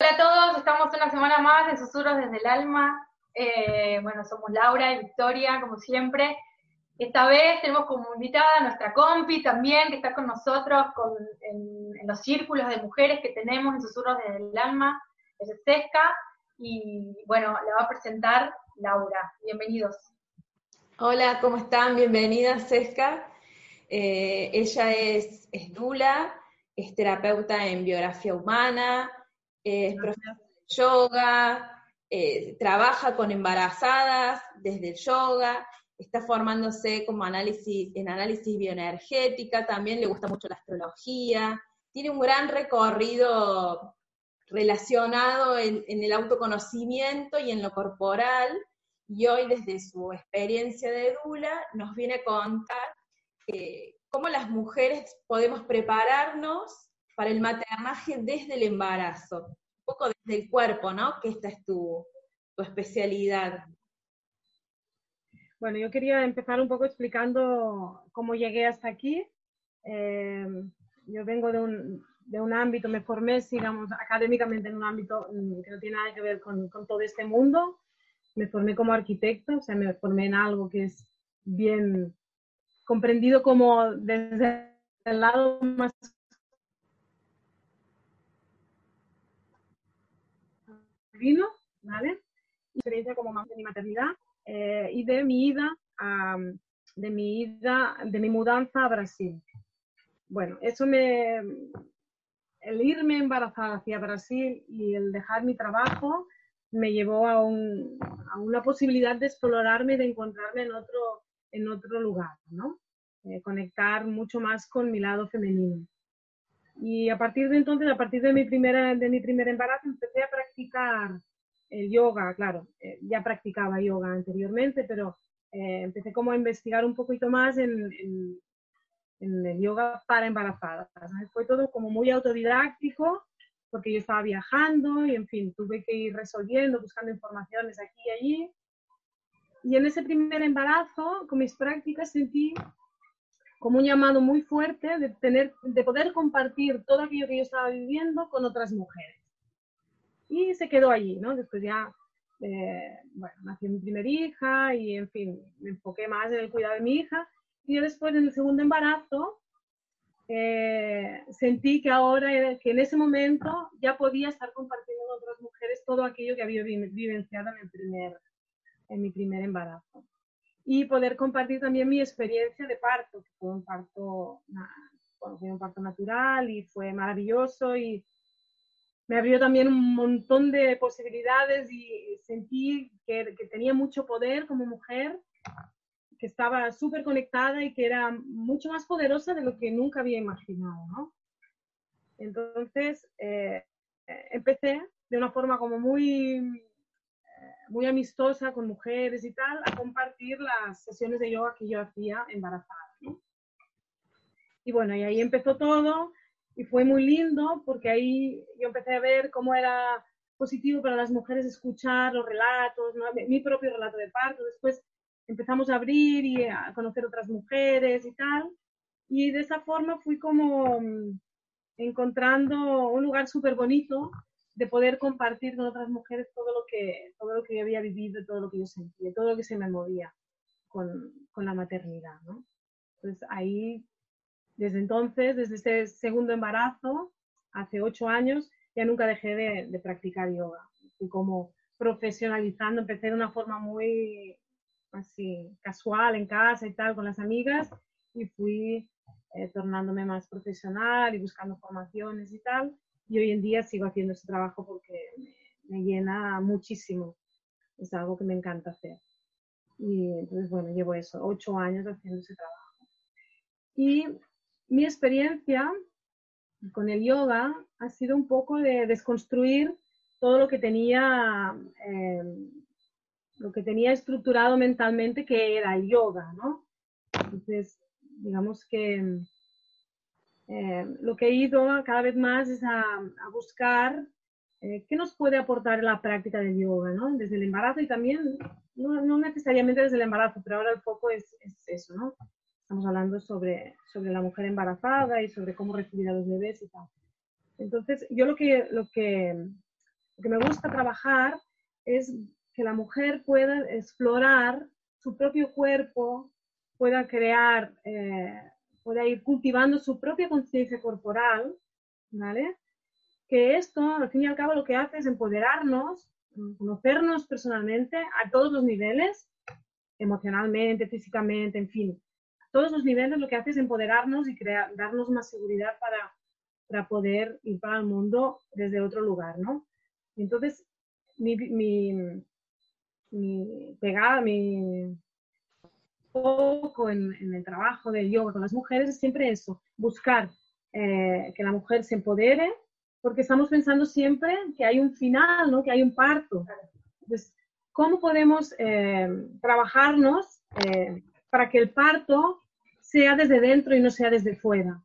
Hola a todos, estamos una semana más en Susurros desde el Alma. Eh, bueno, somos Laura y Victoria, como siempre. Esta vez tenemos como invitada a nuestra compi también, que está con nosotros en, los círculos de mujeres que tenemos en Susurros desde el Alma, es Sesca, y bueno, la va a presentar Laura. Bienvenidos. Hola, ¿cómo están? Bienvenida, Sesca. Eh, ella es, es Dula, es terapeuta en biografía humana, es profesora de yoga, eh, trabaja con embarazadas desde el yoga, está formándose como análisis, en análisis bioenergética, también le gusta mucho la astrología, tiene un gran recorrido relacionado en, el autoconocimiento y en lo corporal, y hoy desde su experiencia de Dula nos viene a contar eh, cómo las mujeres podemos prepararnos para el maternaje desde el embarazo, poco desde el cuerpo, ¿no? Que esta es tu, especialidad. Bueno, yo quería empezar un poco explicando cómo llegué hasta aquí. Eh, yo vengo de un, de un, ámbito, me formé, digamos, académicamente en un ámbito mm, que no tiene nada que ver con, con, todo este mundo. Me formé como arquitecto, o sea, me formé en algo que es bien comprendido como desde el lado más vino, ¿vale? Experiencia como más de mi maternidad eh, y de mi ida a, de mi ida, de mi mudanza a Brasil. Bueno, eso me, el irme embarazada hacia Brasil y el dejar mi trabajo me llevó a, un, a una posibilidad de explorarme y de encontrarme en otro, en otro lugar, ¿no? Eh, conectar mucho más con mi lado femenino. Y a partir de entonces, a partir de mi, primera, de mi primer embarazo, empecé a practicar el yoga, claro, eh, ya practicaba yoga anteriormente, pero eh, empecé como a investigar un poquito más en, en, el yoga para embarazadas. Fue todo como muy autodidáctico, porque yo estaba viajando y, en fin, tuve que ir resolviendo, buscando informaciones aquí y allí. Y en ese primer embarazo, con mis prácticas, sentí como un llamado muy fuerte de, tener, de poder compartir todo aquello que yo estaba viviendo con otras mujeres. Y se quedó allí, ¿no? Después ya, eh, bueno, nació mi primera hija y, en fin, me enfoqué más en el cuidado de mi hija. Y después, en el segundo embarazo, eh, sentí que ahora, que en ese momento ya podía estar compartiendo con otras mujeres todo aquello que había vivenciado en, el primer, en mi primer embarazo y poder compartir también mi experiencia de parto, que fue un parto, fue un parto natural y fue maravilloso y me abrió también un montón de posibilidades y sentí que, que tenía mucho poder como mujer, que estaba súper conectada y que era mucho más poderosa de lo que nunca había imaginado, ¿no? Entonces, eh, empecé de una forma como muy muy amistosa con mujeres y tal, a compartir las sesiones de yoga que yo hacía embarazada. Y bueno, y ahí empezó todo y fue muy lindo porque ahí yo empecé a ver cómo era positivo para las mujeres escuchar los relatos, mi propio relato de parto. Después empezamos a abrir y a conocer otras mujeres y tal. Y de esa forma fui como mm, encontrando un lugar súper bonito de poder compartir con otras mujeres todo lo que, todo lo que yo había vivido, todo lo que yo sentía, todo lo que se me movía con, con la maternidad. ¿no? Entonces ahí, desde entonces, desde ese segundo embarazo, hace ocho años, ya nunca dejé de, de practicar yoga. Fui como profesionalizando, empecé de una forma muy así casual en casa y tal con las amigas y fui eh, tornándome más profesional y buscando formaciones y tal y hoy en día sigo haciendo ese trabajo porque me, llena muchísimo. Es algo que me encanta hacer. Y entonces, bueno, llevo eso, ocho años haciendo ese trabajo. Y mi experiencia con el yoga ha sido un poco de desconstruir todo lo que tenía, eh, lo que tenía estructurado mentalmente que era el yoga, ¿no? Entonces, digamos que eh, lo que he ido cada vez más es a, buscar eh, qué nos puede aportar la práctica del yoga, ¿no? Desde el embarazo y también, no, necesariamente desde el embarazo, pero ahora el foco es, eso, ¿no? Estamos hablando sobre, sobre la mujer embarazada y sobre cómo recibir a los bebés y tal. Entonces, yo lo que, lo que lo que me gusta trabajar es que la mujer pueda explorar su propio cuerpo, pueda crear, eh, pueda ir cultivando su propia conciencia corporal, ¿vale? Que esto, al fin y al cabo, lo que hace es empoderarnos, conocernos personalmente a todos los niveles, emocionalmente, físicamente, en fin. A todos los niveles lo que hace es empoderarnos y crear, darnos más seguridad para, para poder ir para el mundo desde otro lugar, ¿no? Entonces, mi, mi, mi pegada, mi poco en, el trabajo del yoga con las mujeres es siempre eso, buscar eh, que la mujer se empodere, porque estamos pensando siempre que hay un final, ¿no? que hay un parto. Entonces, ¿cómo podemos eh, trabajarnos eh, para que el parto sea desde dentro y no sea desde fuera?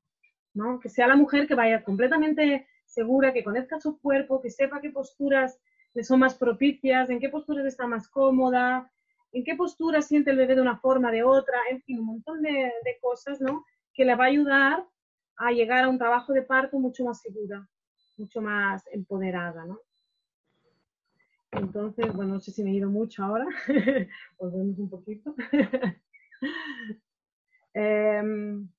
¿no? Que sea la mujer que vaya completamente segura, que conozca su cuerpo, que sepa qué posturas le son más propicias, en qué posturas está más cómoda, en qué postura siente el bebé de una forma, de otra, en fin, un montón de, cosas, ¿no? Que le va a ayudar a llegar a un trabajo de parto mucho más segura, mucho más empoderada, ¿no? Entonces, bueno, no sé si me he ido mucho ahora, volvemos un poquito. Em,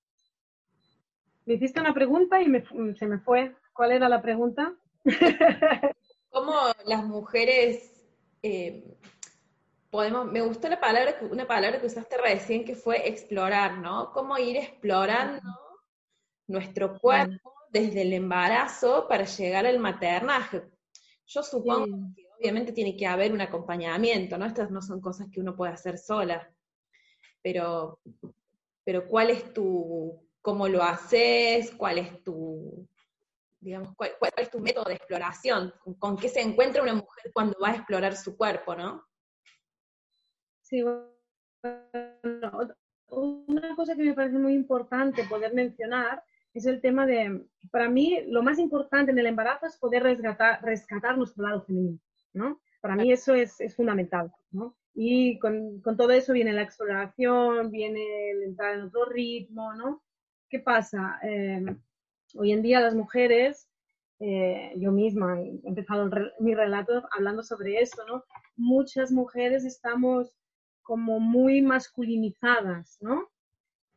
me hiciste una pregunta y se me fue. ¿Cuál era la pregunta? ¿Cómo las mujeres eh, podemos, me gustó la palabra, una palabra que usaste recién que fue explorar, ¿no? Cómo ir explorando nuestro cuerpo desde el embarazo para llegar al maternaje. Yo supongo que obviamente tiene que haber un acompañamiento, ¿no? Estas no son cosas que uno puede hacer sola. Pero, pero ¿cuál es tu, cómo lo haces? ¿Cuál es tu, digamos, cuál, es tu método de exploración? ¿Con qué se encuentra una mujer cuando va a explorar su cuerpo, no? Una cosa que me parece muy importante poder mencionar es el tema de, para mí, lo más importante en el embarazo es poder rescatar, rescatar nuestro lado femenino, ¿no? Para mí eso es, es fundamental, ¿no? Y con, con, todo eso viene la exploración, viene el entrar en otro ritmo, ¿no? ¿Qué pasa? Eh, hoy en día las mujeres, eh, yo misma he empezado mi relato hablando sobre esto, ¿no? Muchas mujeres estamos como muy masculinizadas, ¿no?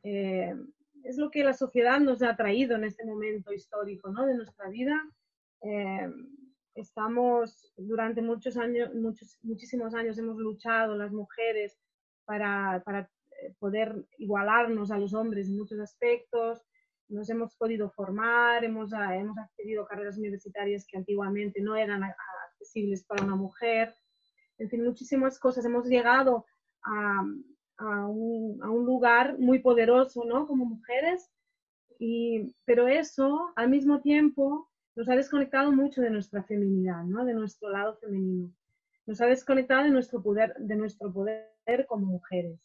Eh, es lo que la sociedad nos ha traído en este momento histórico, ¿no? De nuestra vida. Eh, estamos, durante muchos años, muchos, muchísimos años hemos luchado las mujeres para, para eh, poder igualarnos a los hombres en muchos aspectos, nos hemos podido formar, hemos, hemos accedido a carreras universitarias que antiguamente no eran accesibles para una mujer, en fin, muchísimas cosas. Hemos llegado a, un, lugar muy poderoso, ¿no? Como mujeres. Y, pero eso, al mismo tiempo, nos ha desconectado mucho de nuestra feminidad, ¿no? De nuestro lado femenino. Nos ha desconectado de nuestro poder, de nuestro poder como mujeres.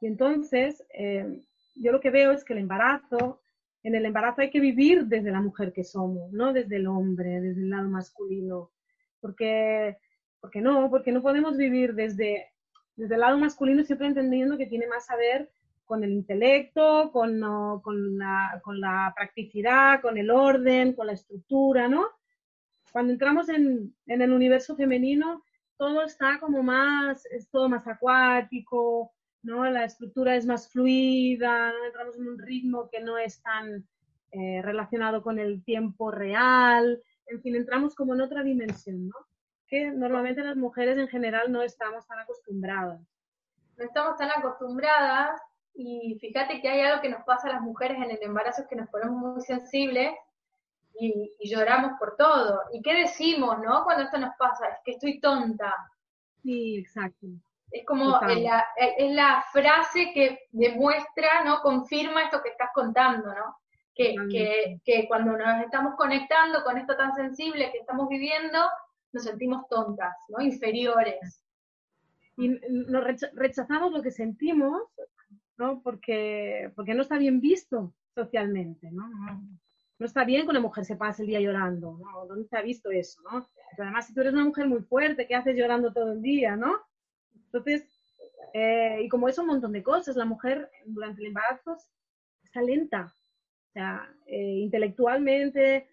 Y entonces, eh, yo lo que veo es que el embarazo, en el embarazo hay que vivir desde la mujer que somos, no desde el hombre, desde el lado masculino. Porque, porque no, porque no podemos vivir desde desde el lado masculino siempre entendiendo que tiene más a ver con el intelecto, con, con, la, con, la, practicidad, con el orden, con la estructura, ¿no? Cuando entramos en, en, el universo femenino, todo está como más, es todo más acuático, ¿no? La estructura es más fluida, ¿no? entramos en un ritmo que no es tan eh, relacionado con el tiempo real, en fin, entramos como en otra dimensión, ¿no? Que normalmente las mujeres en general no estamos tan acostumbradas. No estamos tan acostumbradas y fíjate que hay algo que nos pasa a las mujeres en el embarazo es que nos ponemos muy sensibles y, lloramos por todo. ¿Y qué decimos, no? Cuando esto nos pasa, es que estoy tonta. Sí, exacto. Es como la, es la frase que demuestra, ¿no? Confirma esto que estás contando, ¿no? Que, que, que, cuando nos estamos conectando con esto tan sensible que estamos viviendo, nos sentimos tontas, ¿no? Inferiores. Y nos rechazamos lo que sentimos, ¿no? Porque, porque no está bien visto socialmente, ¿no? No está bien que una mujer se pase el día llorando, ¿no? ¿Dónde se ha visto eso, no? además, si tú eres una mujer muy fuerte, ¿qué haces llorando todo el día, no? Entonces, eh, y como eso, un montón de cosas. La mujer durante el embarazo está lenta. O sea, eh, intelectualmente,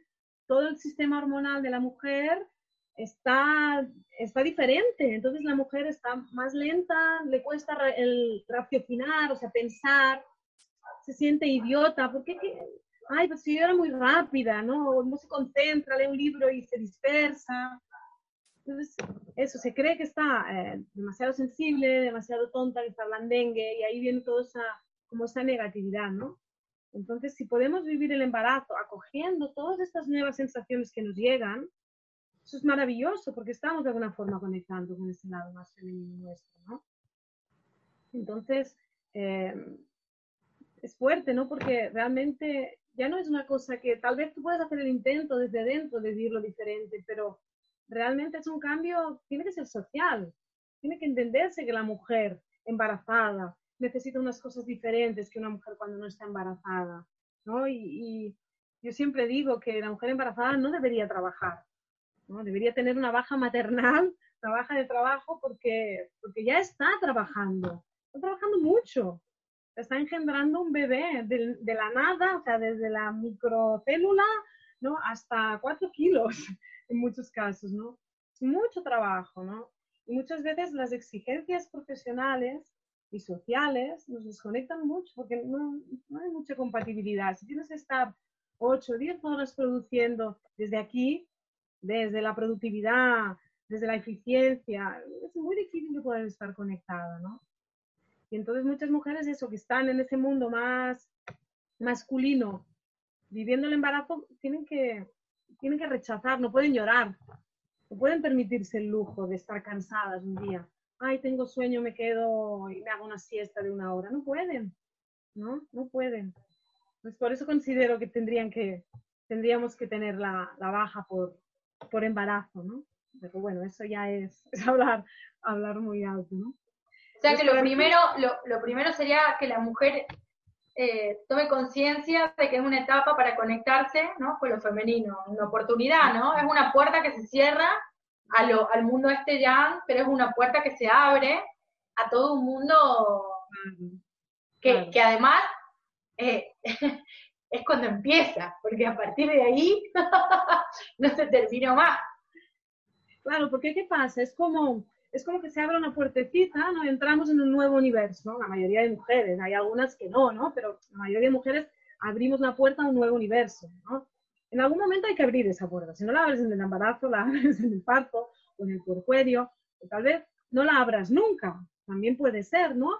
todo el sistema hormonal de la mujer está, está diferente. Entonces la mujer está más lenta, le cuesta el raciocinar, o sea, pensar, se siente idiota, porque ay, pues si yo era muy rápida, ¿no? No se concentra, lee un libro y se dispersa. Entonces, eso, se cree que está eh, demasiado sensible, demasiado tonta, que está blandengue, y ahí viene toda esa, como esa negatividad, ¿no? Entonces, si podemos vivir el embarazo acogiendo todas estas nuevas sensaciones que nos llegan, eso es maravilloso porque estamos de alguna forma conectando con ese lado más femenino nuestro, ¿no? Entonces, eh, es fuerte, ¿no? Porque realmente ya no es una cosa que tal vez tú puedes hacer el intento desde dentro de decirlo diferente, pero realmente es un cambio, tiene que ser social, tiene que entenderse que la mujer embarazada necesita unas cosas diferentes que una mujer cuando no está embarazada, ¿no? Y, yo siempre digo que la mujer embarazada no debería trabajar, ¿no? Debería tener una baja maternal, una baja de trabajo porque, porque ya está trabajando, está trabajando mucho, está engendrando un bebé de, de, la nada, o sea, desde la microcélula, ¿no? Hasta cuatro kilos en muchos casos, ¿no? Es mucho trabajo, ¿no? Y muchas veces las exigencias profesionales y sociales nos desconectan mucho porque no, no hay mucha compatibilidad. Si tienes que estar 8 o 10 horas produciendo desde aquí, desde la productividad, desde la eficiencia, es muy difícil de poder estar conectada, ¿no? Y entonces muchas mujeres, eso, que están en ese mundo más masculino, viviendo el embarazo, tienen que, tienen que rechazar, no pueden llorar, no pueden permitirse el lujo de estar cansadas un día. Ay, tengo sueño, me quedo y me hago una siesta de una hora. No pueden, ¿no? No pueden. Pues por eso considero que tendrían que, tendríamos que tener la, la baja por, por embarazo, ¿no? Pero bueno, eso ya es, es hablar, hablar muy alto, ¿no? O sea que lo primero, lo, lo primero sería que la mujer eh, tome conciencia de que es una etapa para conectarse ¿no? con lo femenino, una oportunidad, ¿no? Es una puerta que se cierra a lo, al mundo este ya, pero es una puerta que se abre a todo un mundo que, que además eh, es cuando empieza, porque a partir de ahí no se terminó más. Claro, porque ¿qué pasa? Es como es como que se abre una puertecita, ¿no? Entramos en un nuevo universo, La mayoría de mujeres, hay algunas que no, ¿no? Pero la mayoría de mujeres abrimos la puerta a un nuevo universo, ¿no? En algún momento hay que abrir esa puerta. Si no la abres en el embarazo, la abres en el parto o en el puerperio, o tal vez no la abras nunca. También puede ser, ¿no?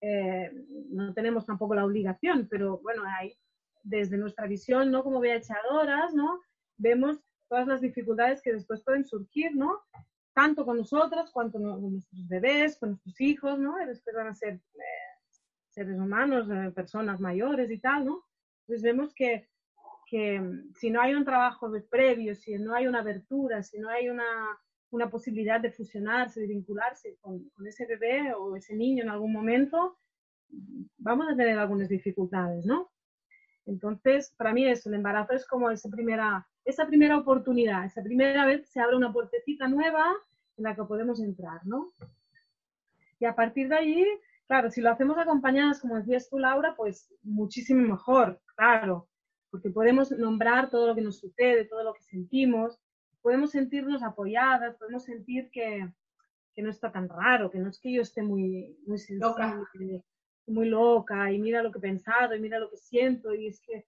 Eh, no tenemos tampoco la obligación, pero bueno, hay, desde nuestra visión, ¿no? Como echadoras, ¿no? Vemos todas las dificultades que después pueden surgir, ¿no? tanto con nosotros cuanto con nuestros bebés, con nuestros hijos, ¿no? Después van a ser eh, seres humanos, eh, personas mayores y tal, ¿no? Entonces vemos que, que mm, si no hay un trabajo de previo, si no hay una abertura, si no hay una, una posibilidad de fusionarse, de vincularse con, con, ese bebé o ese niño en algún momento, vamos a tener algunas dificultades, ¿no? Entonces, para mí eso, el embarazo es como esa primera esa primera oportunidad, esa primera vez se abre una puertecita nueva en la que podemos entrar, ¿no? Y a partir de ahí, claro, si lo hacemos acompañadas, como decías tú, Laura, pues muchísimo mejor, claro, porque podemos nombrar todo lo que nos sucede, todo lo que sentimos, podemos sentirnos apoyadas, podemos sentir que, que no está tan raro, que no es que yo esté muy, muy loca. Muy loca, y mira lo que he pensado, y mira lo que siento, y es que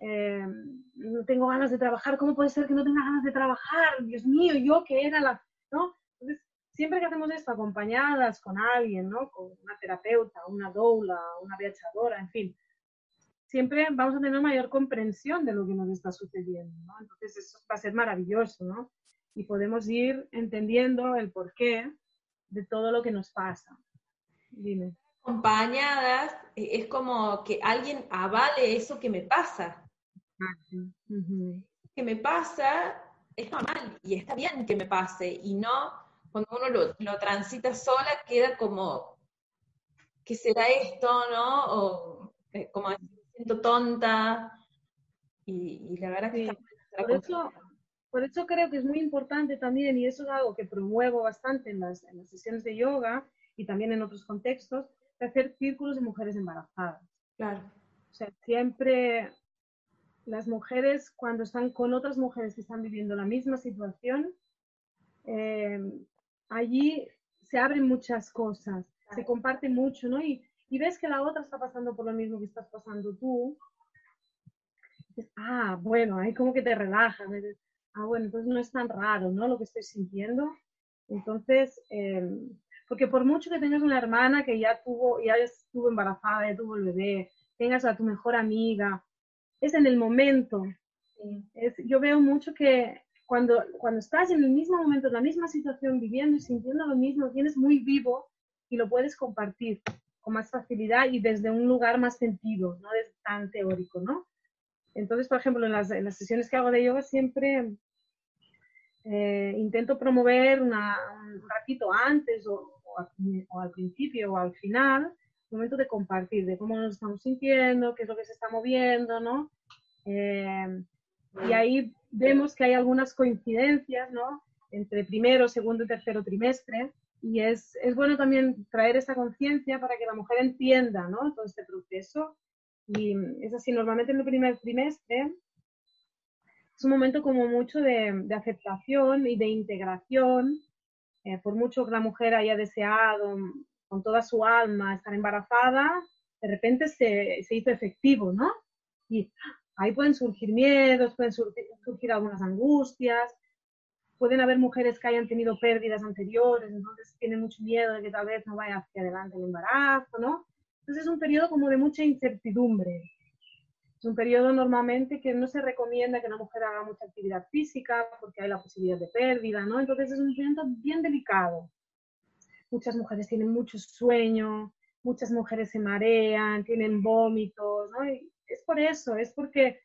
eh, no tengo ganas de trabajar, ¿cómo puede ser que no tenga ganas de trabajar? Dios mío, yo que era la, ¿no? Entonces, siempre que hacemos esto acompañadas con alguien, ¿no? Con una terapeuta, una doula, una viajadora, en fin, siempre vamos a tener mayor comprensión de lo que nos está sucediendo. Entonces, eso va a ser maravilloso, ¿no? Y podemos ir entendiendo el porqué de todo lo que nos pasa. Dime. Acompañadas, eh, es como que alguien avale eso que me pasa que me pasa es normal y está bien que me pase y no cuando uno lo, transita sola queda como ¿qué será esto? ¿no? O eh, como me siento tonta y, la verdad que por eso, por eso creo que es muy importante también y eso es algo que promuevo bastante en las, en las sesiones de yoga y también en otros contextos, hacer círculos de mujeres embarazadas. Claro. O sea, siempre las mujeres cuando están con otras mujeres que están viviendo la misma situación, eh, allí se abren muchas cosas, se comparte mucho, ¿no? Y, y ves que la otra está pasando por lo mismo que estás pasando tú. ah, bueno, ahí como que te relajas. Ah, bueno, entonces no es tan raro, ¿no? Lo que estoy sintiendo. Entonces, em, porque por mucho que tengas una hermana que ya tuvo, ya estuvo embarazada, ya tuvo el bebé, tengas a tu mejor amiga, es en el momento. Es, yo veo mucho que cuando, cuando estás en el mismo momento, en la misma situación, viviendo y sintiendo lo mismo, tienes muy vivo y lo puedes compartir con más facilidad y desde un lugar más sentido, no es tan teórico, ¿no? Entonces, por ejemplo, en las, en las sesiones que hago de yoga siempre eh, intento promover una, un ratito antes o, o, al principio o al final, un momento de compartir, de cómo nos estamos sintiendo, qué es lo que se está moviendo, ¿no? Eh, y ahí vemos que hay algunas coincidencias, ¿no? Entre primero, segundo y tercero trimestre. Y es, es bueno también traer esa conciencia para que la mujer entienda, ¿no? Todo este proceso. Y es así, normalmente en el primer trimestre es un momento como mucho de, aceptación y de integración. Eh, por mucho que la mujer haya deseado con toda su alma estar embarazada, de repente se, se hizo efectivo, ¿no? Y ahí pueden surgir miedos, pueden surgir, algunas angustias, pueden haber mujeres que hayan tenido pérdidas anteriores, entonces tienen mucho miedo de que tal vez no vaya hacia adelante el embarazo, ¿no? Entonces es un periodo como de mucha incertidumbre. Es un periodo normalmente que no se recomienda que una mujer haga mucha actividad física porque hay la posibilidad de pérdida, ¿no? Entonces es un periodo bien delicado. Muchas mujeres tienen mucho sueño, muchas mujeres se marean, tienen vómitos, es por eso, es porque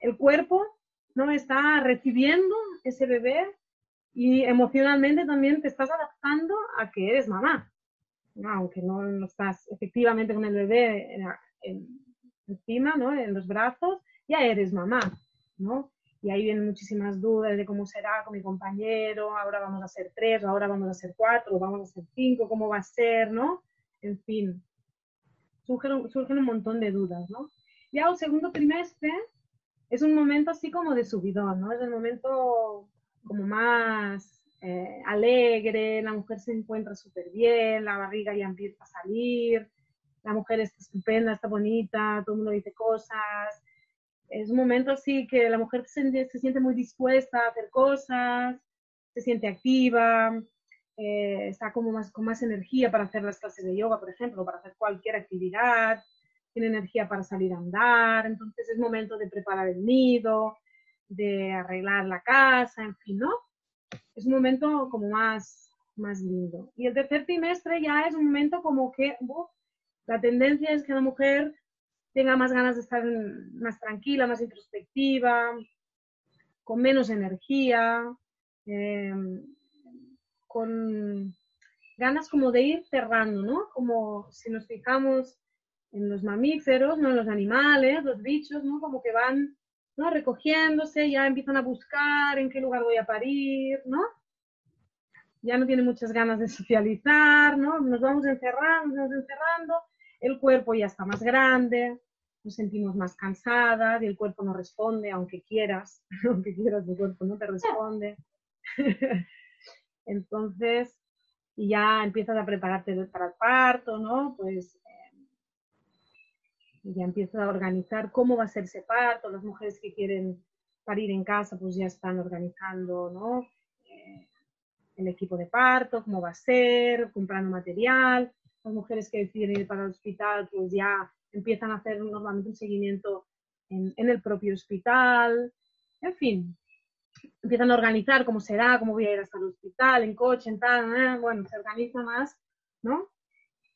el cuerpo no está recibiendo ese bebé y emocionalmente también te estás adaptando a que eres mamá, aunque no, estás efectivamente con el bebé encima, ¿no? En los brazos, ya eres mamá, ¿no? Y ahí vienen muchísimas dudas de cómo será con mi compañero, ahora vamos a ser tres, ahora vamos a ser cuatro, vamos a ser cinco, cómo va a ser, ¿no? En fin, surgen, surgen un montón de dudas, ¿no? Ya el segundo trimestre es un momento así como de subidón, ¿no? Es el momento como más eh, alegre, la mujer se encuentra súper bien, la barriga ya empieza a salir, la mujer está estupenda, está bonita, todo el mundo dice cosas. Es un momento así que la mujer se, se siente muy dispuesta a hacer cosas, se siente activa, eh, está como más, con más energía para hacer las clases de yoga, por ejemplo, para hacer cualquier actividad, tiene energía para salir a andar, entonces es momento de preparar el nido, de arreglar la casa, en fin, ¿no? Es un momento como más, más lindo. Y el tercer trimestre ya es un momento como que la tendencia es que la mujer tenga más ganas de estar más tranquila, más introspectiva, con menos energía, em, con ganas como de ir cerrando, ¿no? Como si nos fijamos en los mamíferos, ¿no? En los animales, los bichos, ¿no? Como que van ¿no? recogiéndose, ya empiezan a buscar en qué lugar voy a parir, ¿no? Ya no tienen muchas ganas de socializar, ¿no? Nos vamos encerrando, nos vamos encerrando el cuerpo ya está más grande, nos sentimos más cansadas y el cuerpo no responde, aunque quieras, aunque quieras, el cuerpo no te responde. Entonces, y ya empiezas a prepararte para el parto, ¿no? Pues eh, ya empiezas a organizar cómo va a ser ese parto. Las mujeres que quieren parir en casa, pues ya están organizando, ¿no? Eh, el equipo de parto, cómo va a ser, comprando material las mujeres que deciden ir para el hospital, pues ya empiezan a hacer normalmente un seguimiento en, el propio hospital, en fin, empiezan a organizar cómo será, cómo voy a ir hasta el hospital, en coche, en tal, eh, bueno, se organiza más, ¿no?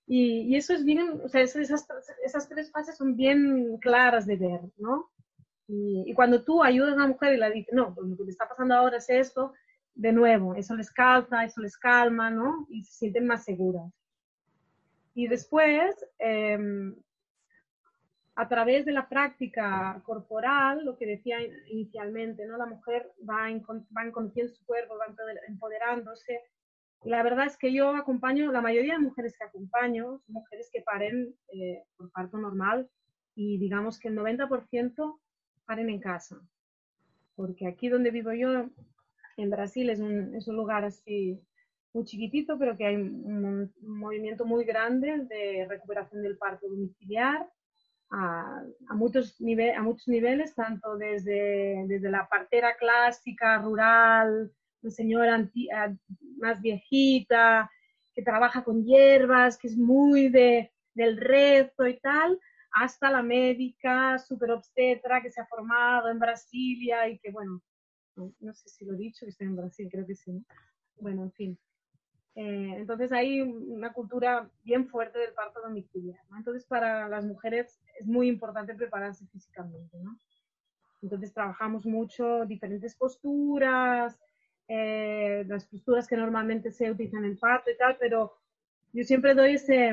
Y, eso es bien, o sea, esas, esas, tres fases son bien claras de ver, ¿no? Y, y, cuando tú ayudas a una mujer y la dices, no, pues lo que te está pasando ahora es esto, de nuevo, eso les calza, eso les calma, ¿no? Y se sienten más seguras. Y después, em, a través de la práctica corporal, lo que decía inicialmente, ¿no? la mujer va, va conociendo su cuerpo, va empoderándose. la verdad es que yo acompaño, la mayoría de mujeres que acompaño son mujeres que paren eh, por parto normal y digamos que el 90% paren en casa. Porque aquí donde vivo yo, En Brasil es un, es un lugar así muy chiquitito, pero que hay un, movimiento muy grande de recuperación del parto domiciliar a, muchos, niveles, tanto desde, desde la partera clásica, rural, la señora más viejita, que trabaja con hierbas, que es muy de, del rezo y tal, hasta la médica super obstetra que se ha formado en Brasilia y que, bueno, no, sé si lo he dicho, que estoy en Brasil, creo que sí. Bueno, en fin. Eh, entonces hay una cultura bien fuerte del parto domiciliar. ¿no? Entonces para las mujeres es muy importante prepararse físicamente. ¿no? Entonces trabajamos mucho diferentes posturas, eh, las posturas que normalmente se utilizan en el parto y tal, pero yo siempre doy ese,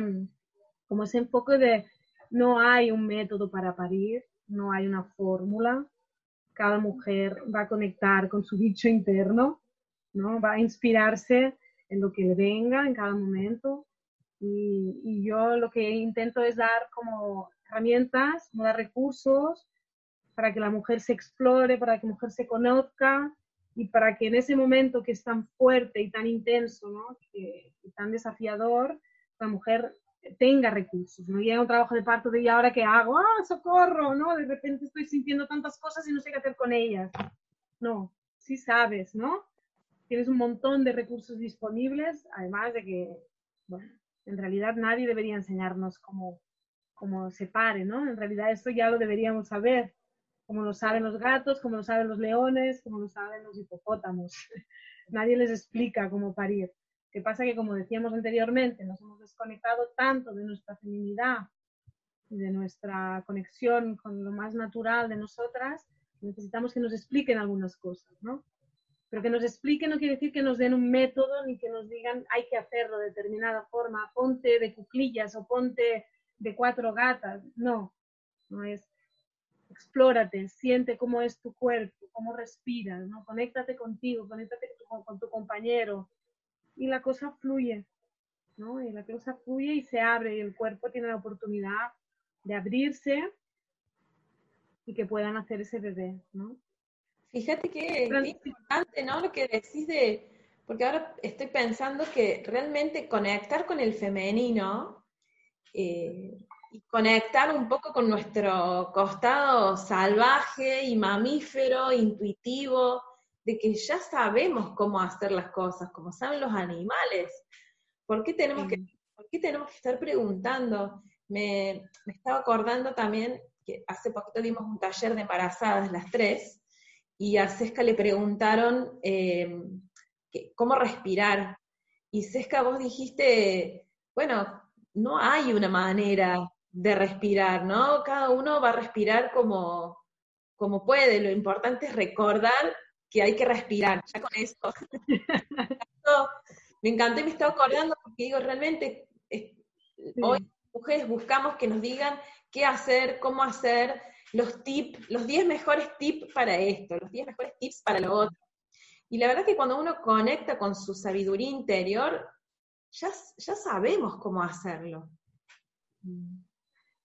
como ese enfoque de no hay un método para parir, no hay una fórmula, cada mujer va a conectar con su bicho interno, ¿no? va a inspirarse en lo que le venga en cada momento. Y, y yo lo que intento es dar como herramientas, como dar recursos para que la mujer se explore, para que la mujer se conozca y para que en ese momento que es tan fuerte y tan intenso, ¿no? que, y tan desafiador, la mujer tenga recursos, no llega un trabajo de parto de ¿y ahora qué hago? ¡Ah, socorro! ¿no? De repente estoy sintiendo tantas cosas y no sé qué hacer con ellas. No, sí sabes, ¿no? Tienes un montón de recursos disponibles, además de que, bueno, en realidad nadie debería enseñarnos cómo, cómo se pare, ¿no? En realidad esto ya lo deberíamos saber, como lo saben los gatos, como lo saben los leones, como lo saben los hipopótamos. nadie les explica cómo parir. ¿Qué pasa? Que como decíamos anteriormente, nos hemos desconectado tanto de nuestra feminidad y de nuestra conexión con lo más natural de nosotras, necesitamos que nos expliquen algunas cosas, ¿no? Pero que nos expliquen no quiere decir que nos den un método ni que nos digan hay que hacerlo de determinada forma, ponte de cuclillas o ponte de cuatro gatas. No, no es. Explórate, siente cómo es tu cuerpo, cómo respiras, ¿no? Conéctate contigo, conéctate con, con tu compañero. Y la cosa fluye, ¿no? Y la cosa fluye y se abre y el cuerpo tiene la oportunidad de abrirse y que puedan hacer ese bebé, ¿no? Fíjate que es importante, ¿no? Lo que decís de, porque ahora estoy pensando que realmente conectar con el femenino eh, y conectar un poco con nuestro costado salvaje y mamífero, intuitivo, de que ya sabemos cómo hacer las cosas, como saben los animales. ¿Por qué tenemos, que, ¿por qué tenemos que estar preguntando? Me, me estaba acordando también que hace poquito dimos un taller de embarazadas, las tres, y a Sesca le preguntaron eh, cómo respirar. Y Sesca, vos dijiste, bueno, no hay una manera de respirar, ¿no? Cada uno va a respirar como, como puede. Lo importante es recordar que hay que respirar, ya con eso. me encantó y me estaba acordando porque digo, realmente, hoy mujeres buscamos que nos digan qué hacer, cómo hacer, los tips, los 10 mejores tips para esto, los 10 mejores tips para lo otro. Y la verdad que cuando uno conecta con su sabiduría interior, ya, ya sabemos cómo hacerlo.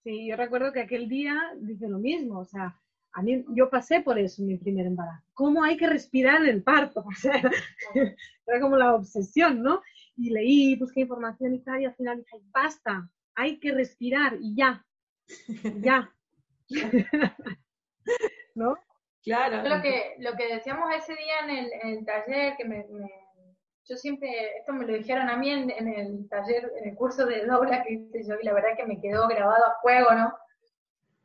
Sí, yo recuerdo que aquel día dije lo mismo, o sea, a mí, yo pasé por eso en mi primer embarazo. ¿Cómo hay que respirar en el parto? O era como la obsesión, ¿no? Y leí, busqué información y tal, y al final dije, basta, hay que respirar y ya, ya. ¿No? Claro. Lo que, lo que decíamos ese día en el, en el taller, que me, yo siempre, esto me lo dijeron a mí en, en, el taller, en el curso de Dora que hice yo, y la verdad que me quedó grabado a fuego, ¿no?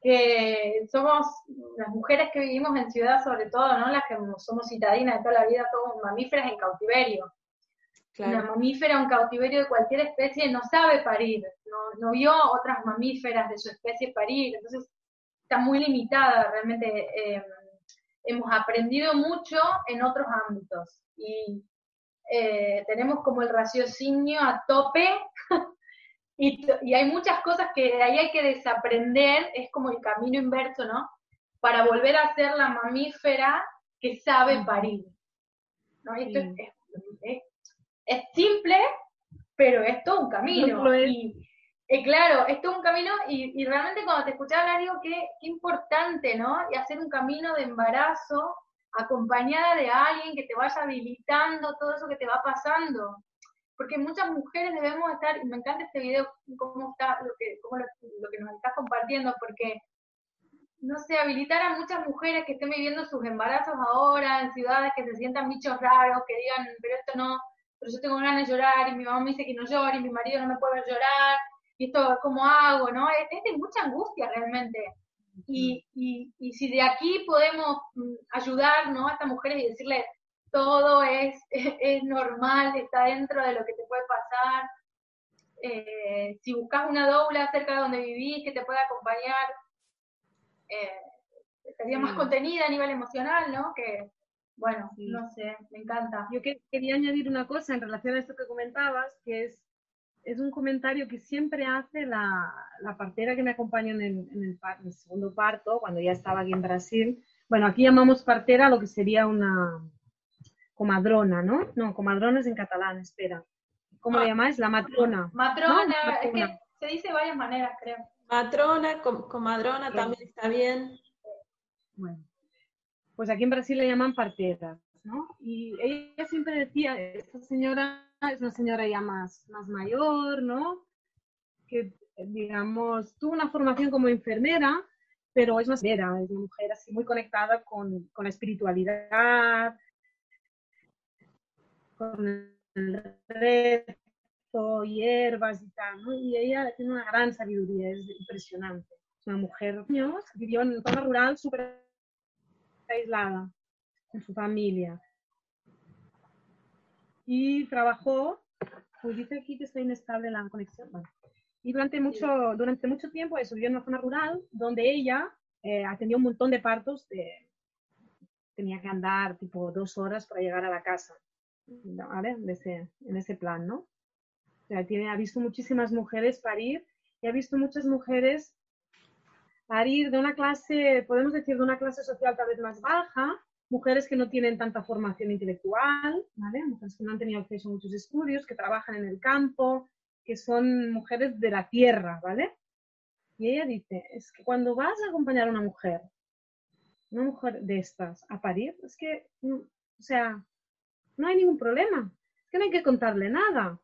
Que somos las mujeres que vivimos en ciudad, sobre todo, ¿no? Las que somos citadinas de toda la vida, somos mamíferas en cautiverio. Una mamífera en cautiverio de cualquier especie no sabe parir, no, no vio otras mamíferas de su especie parir, entonces está muy limitada, realmente eh, hemos aprendido mucho en otros ámbitos y eh, tenemos como el raciocinio a tope y, y, hay muchas cosas que ahí hay que desaprender, es como el camino inverso, ¿no? Para volver a ser la mamífera que sabe parir. ¿no? Esto es, es, simple, pero es todo un camino. y, eh, claro, esto es un camino y, realmente cuando te escuchaba hablar digo qué, qué importante, ¿no? Y hacer un camino de embarazo acompañada de alguien que te vaya habilitando todo eso que te va pasando. Porque muchas mujeres debemos estar, y me encanta este video, cómo está, lo que, cómo lo, lo que nos estás compartiendo, porque no sé, habilitar a muchas mujeres que estén viviendo sus embarazos ahora en ciudades que se sientan bichos raros, que digan, pero esto no, pero yo tengo ganas de llorar y mi mamá me dice que no llore y mi marido no me puede ver llorar y esto, ¿cómo hago? ¿no? Es, de mucha angustia realmente. Y, y, y, si de aquí podemos mm, ayudar ¿no? a estas mujeres y decirles, todo es, es, normal, está dentro de lo que te puede pasar. Eh, si buscas una doula cerca de donde vivís que te pueda acompañar, eh, estaría más contenida a nivel emocional, ¿no? Que, bueno, no sé, me encanta. Yo quería añadir una cosa en relación a esto que comentabas, que es, es un comentario que siempre hace la, la partera que me acompaña en el, en, el, segundo parto, cuando ya estaba aquí en Brasil. Bueno, aquí llamamos partera lo que sería una comadrona, ¿no? No, comadrona es en catalán, espera. ¿Cómo le ah. llamáis? La matrona. Matrona, es que se dice de varias maneras, creo. Matrona, comadrona también está bien. Bueno, pues aquí en Brasil le llaman parteras, ¿no? Y ella siempre decía, esta señora es una señora ya más, más mayor, ¿no? Que, digamos, tuvo una formación como enfermera, pero es más es una mujer así muy conectada con, con la espiritualidad, con el hierbas y tal, ¿no? Y ella tiene una gran sabiduría, es impresionante. Es una mujer, vivió en zona rural súper aislada, con su familia. Y trabajó, pues dice aquí que está inestable la conexión. Y durante mucho, durante mucho tiempo eso, vivió en una zona rural donde ella eh, atendió un montón de partos, tenía que andar tipo dos horas para llegar a la casa. ¿vale? En ese, en ese plan, ¿no? O sea, tiene, ha visto muchísimas mujeres parir y ha visto muchas mujeres parir de una clase, podemos decir, de una clase social tal vez más baja, mujeres que no tienen tanta formación intelectual, ¿vale? Mujeres que no han tenido acceso a muchos estudios, que trabajan en el campo, que son mujeres de la tierra, ¿vale? Y ella dice, es que cuando vas a acompañar a una mujer, una mujer de estas, a parir, es que, mm, o sea, no hay ningún problema, es que no hay que contarle nada.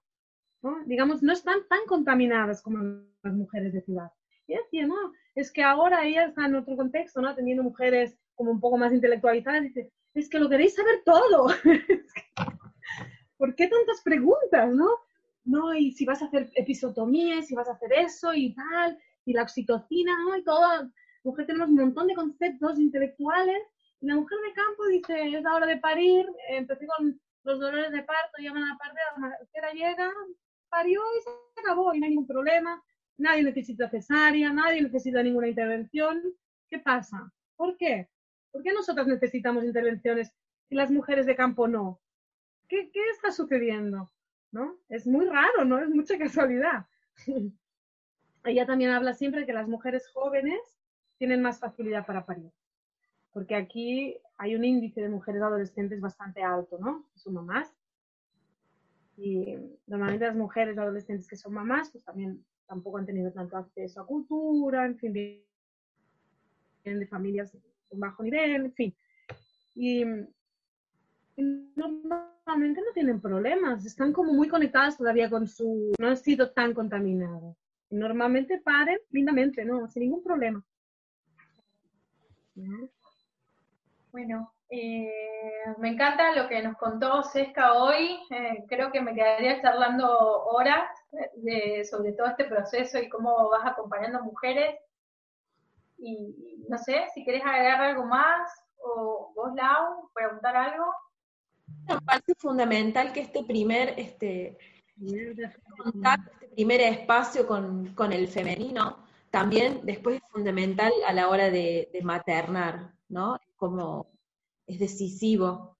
Digamos, no están tan contaminadas como las mujeres de ciudad. Y decía, no, es que ahora ella está en otro contexto, ¿no? Teniendo mujeres como un poco más intelectualizadas, dice, es que lo queréis saber todo. ¿Por qué tantas preguntas, no? No, y si vas a hacer episotomía, si vas a hacer eso y tal, y la oxitocina, ¿no? Y todo. Mujer tenemos un montón de conceptos intelectuales. Y la mujer de campo dice, es la hora de parir, empecé con los dolores de parto, llaman a la parte, la llega, parió y se acabó y no hay ningún problema, nadie necesita cesárea, nadie necesita ninguna intervención. ¿Qué pasa? ¿Por qué? ¿Por qué nosotras necesitamos intervenciones y las mujeres de campo no? ¿Qué, está sucediendo? ¿No? Es muy raro, ¿no? Es mucha casualidad. Ella también habla siempre que las mujeres jóvenes tienen más facilidad para parir, porque aquí hay un índice de mujeres adolescentes bastante alto, ¿no? Son mamás y normalmente las mujeres adolescentes que son mamás, pues también tampoco han tenido tanto acceso a cultura, en fin, vienen de familias bajo nivel, en fin. Y, normalmente no tienen problemas, están como muy conectadas todavía con su... no han sido tan contaminadas. Normalmente paren lindamente, ¿no? Sin ningún problema. Bueno, eh, me encanta lo que nos contó Sesca hoy. Eh, creo que me quedaría charlando horas sobre todo este proceso y cómo vas acompañando mujeres. Y no sé, si querés agregar algo más, o vos, Lau, preguntar algo. Me parece fundamental que este primer, este, este primer espacio con, con, el femenino también después es fundamental a la hora de, de maternar, ¿no? Como es decisivo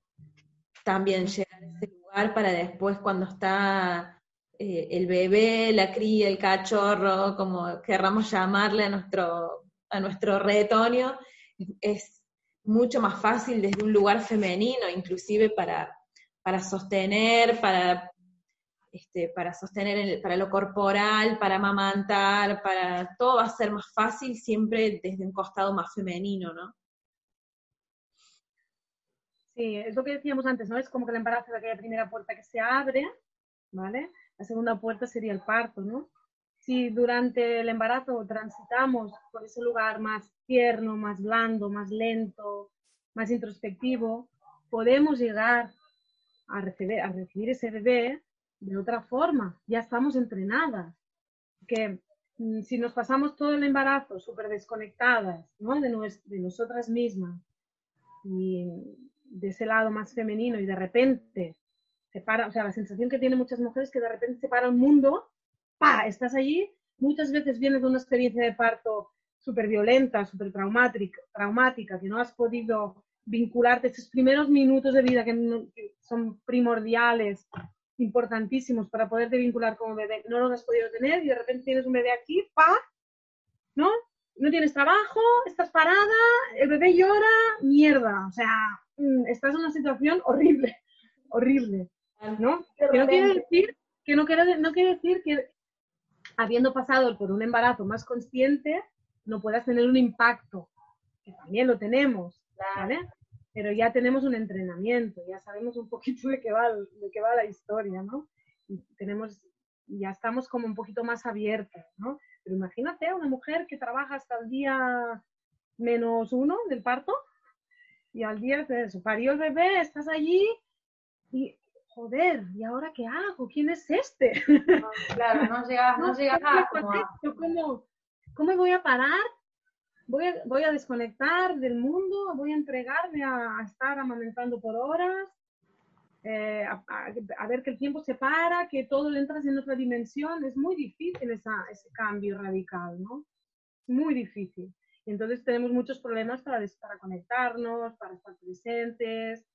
también llegar a ese lugar para después cuando está eh, el bebé, la cría, el cachorro, como querramos llamarle a nuestro, a nuestro retoño, es mucho más fácil desde un lugar femenino, inclusive para, para sostener, para, este, para sostener para lo corporal, para amamantar, para todo va a ser más fácil siempre desde un costado más femenino, ¿no? Sí, es lo que decíamos antes, ¿no? Es como que el embarazo es aquella primera puerta que se abre, ¿vale? La segunda puerta sería el parto, ¿no? Si durante el embarazo transitamos por ese lugar más tierno, más blando, más lento, más introspectivo, podemos llegar a recibir, a recibir ese bebé de otra forma. Ya estamos entrenadas. Que mm, si nos pasamos todo el embarazo súper desconectadas ¿no? de, de nosotras mismas y de ese lado más femenino y de repente se para, o sea, la sensación que tienen muchas mujeres que de repente se para un mundo, ¡pa! Estás allí, muchas veces vienes de una experiencia de parto súper violenta, súper traumática, traumática, que no has podido vincularte, esos primeros minutos de vida que, son primordiales, importantísimos para poderte vincular como bebé, no los has podido tener y de repente tienes un bebé aquí, ¡pa! ¿No? No tienes trabajo, estás parada, el bebé llora, mierda, o sea, mm, estás en una situación horrible, horrible, ¿no? Que no quiere decir que no quiere, no quiere decir que habiendo pasado por un embarazo más consciente no puedas tener un impacto, que también lo tenemos, ¿vale? Pero ya tenemos un entrenamiento, ya sabemos un poquito de qué va, de qué va la historia, ¿no? Y tenemos, ya estamos como un poquito más abiertos, ¿no? Pero imagínate una mujer que trabaja hasta el día menos uno del parto y al día de su parió el bebé, estás allí y joder, ¿y ahora qué hago? ¿Quién es este? claro, no llegas, no, llegas a... ¿Cómo, ¿Cómo me voy a parar voy a, voy a desconectar del mundo, voy a entregarme a, estar amamentando por horas, eh, a, ver que el tiempo se para, que todo entras en otra dimensión. Es muy difícil esa, ese cambio radical, ¿no? Muy difícil. Entonces tenemos muchos problemas para, para conectarnos, para estar presentes,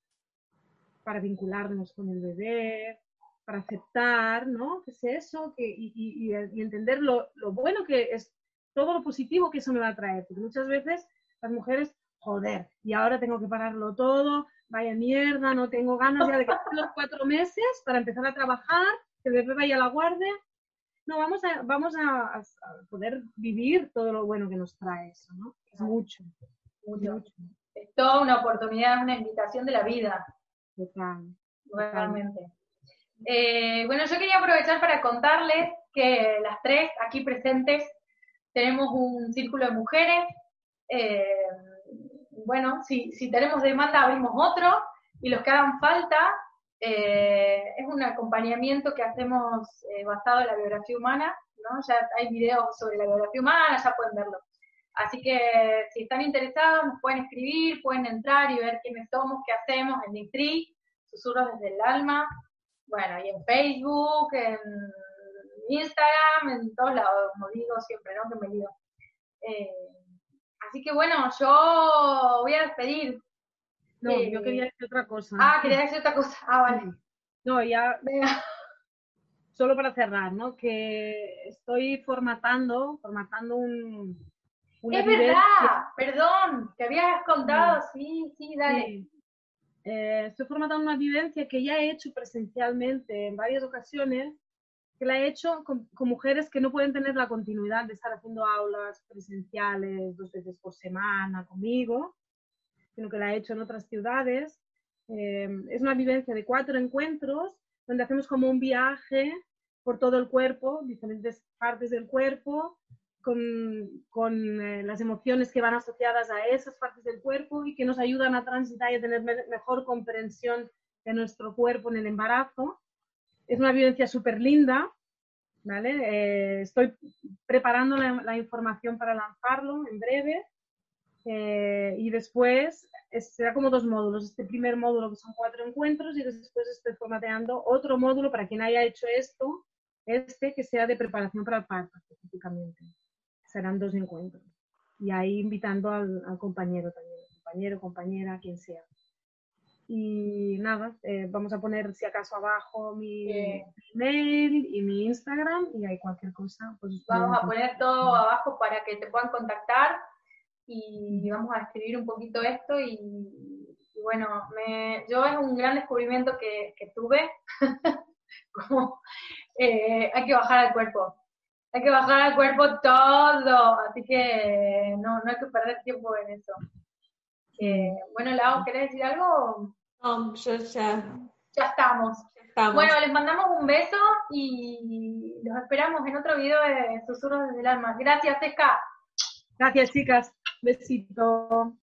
para vincularnos con el bebé, para aceptar, ¿no? ¿Qué es eso? Que, y, y, y entender lo, lo, bueno que es todo lo positivo que eso me va a traer. Porque muchas veces las mujeres, joder, y ahora tengo que pararlo todo, vaya mierda, no tengo ganas ya de que los cuatro meses para empezar a trabajar, que el bebé vaya a la guardia. No, vamos a, vamos a, poder vivir todo lo bueno que nos trae eso, ¿no? Es mucho, mucho. Es toda una oportunidad, una invitación de la vida. Realmente. Eh, bueno, yo quería aprovechar para contarles que las tres aquí presentes tenemos un círculo de mujeres. Eh, bueno, si, si, tenemos demanda abrimos otro y los que hagan falta eh, es un acompañamiento que hacemos eh, basado en la biografía humana, ¿no? Ya hay videos sobre la biografía humana, ya pueden verlo. Así que si están interesados nos pueden escribir, pueden entrar y ver quiénes somos, qué hacemos en Linktree, Susurros desde el Alma, bueno, y en Facebook, en Instagram, en todos lados, como digo siempre, ¿no? Que me digo. Eh, así que bueno, yo voy a despedir. No, yo eh, quería decir otra cosa. Ah, quería decir otra cosa. Ah, vale. No, ya. Solo para cerrar, ¿no? Que estoy formatando, formatando un. Es verdad, perdón, te habías contado, sí, sí, dale. Eh, estoy formatando una vivencia que ya he hecho presencialmente en varias ocasiones que la he hecho con, mujeres que no pueden tener la continuidad de estar haciendo aulas presenciales dos veces por semana conmigo, sino que la he hecho en otras ciudades. Eh, es una vivencia de cuatro encuentros donde hacemos como un viaje por todo el cuerpo, diferentes partes del cuerpo, con, con eh, las emociones que van asociadas a esas partes del cuerpo y que nos ayudan a transitar y a tener mejor comprensión de nuestro cuerpo en el embarazo es una vivencia súper linda, ¿vale? Eh, estoy preparando la, información para lanzarlo en breve eh, y después será como dos módulos. Este primer módulo que son cuatro encuentros y después estoy formateando otro módulo para quien haya hecho esto, este que sea de preparación para el parto específicamente. Serán dos encuentros. Y ahí invitando al, al compañero también, compañero, compañera, quien sea. Y nada, eh, vamos a poner si acaso abajo mi mail y mi Instagram y hay cualquier cosa. Pues vamos a poner todo abajo para que te puedan contactar y vamos a escribir un poquito esto y, bueno, me, yo es un gran descubrimiento que, tuve, como eh, hay que bajar al cuerpo, hay que bajar al cuerpo todo, así que no, no hay que perder tiempo en eso. Eh, bueno, Lau, ¿querés decir algo? No, yo ya. Ya estamos. Bueno, les mandamos un beso y los esperamos en otro video de Susurros desde el Alma. Gracias, Teca. Gracias, chicas. Besito.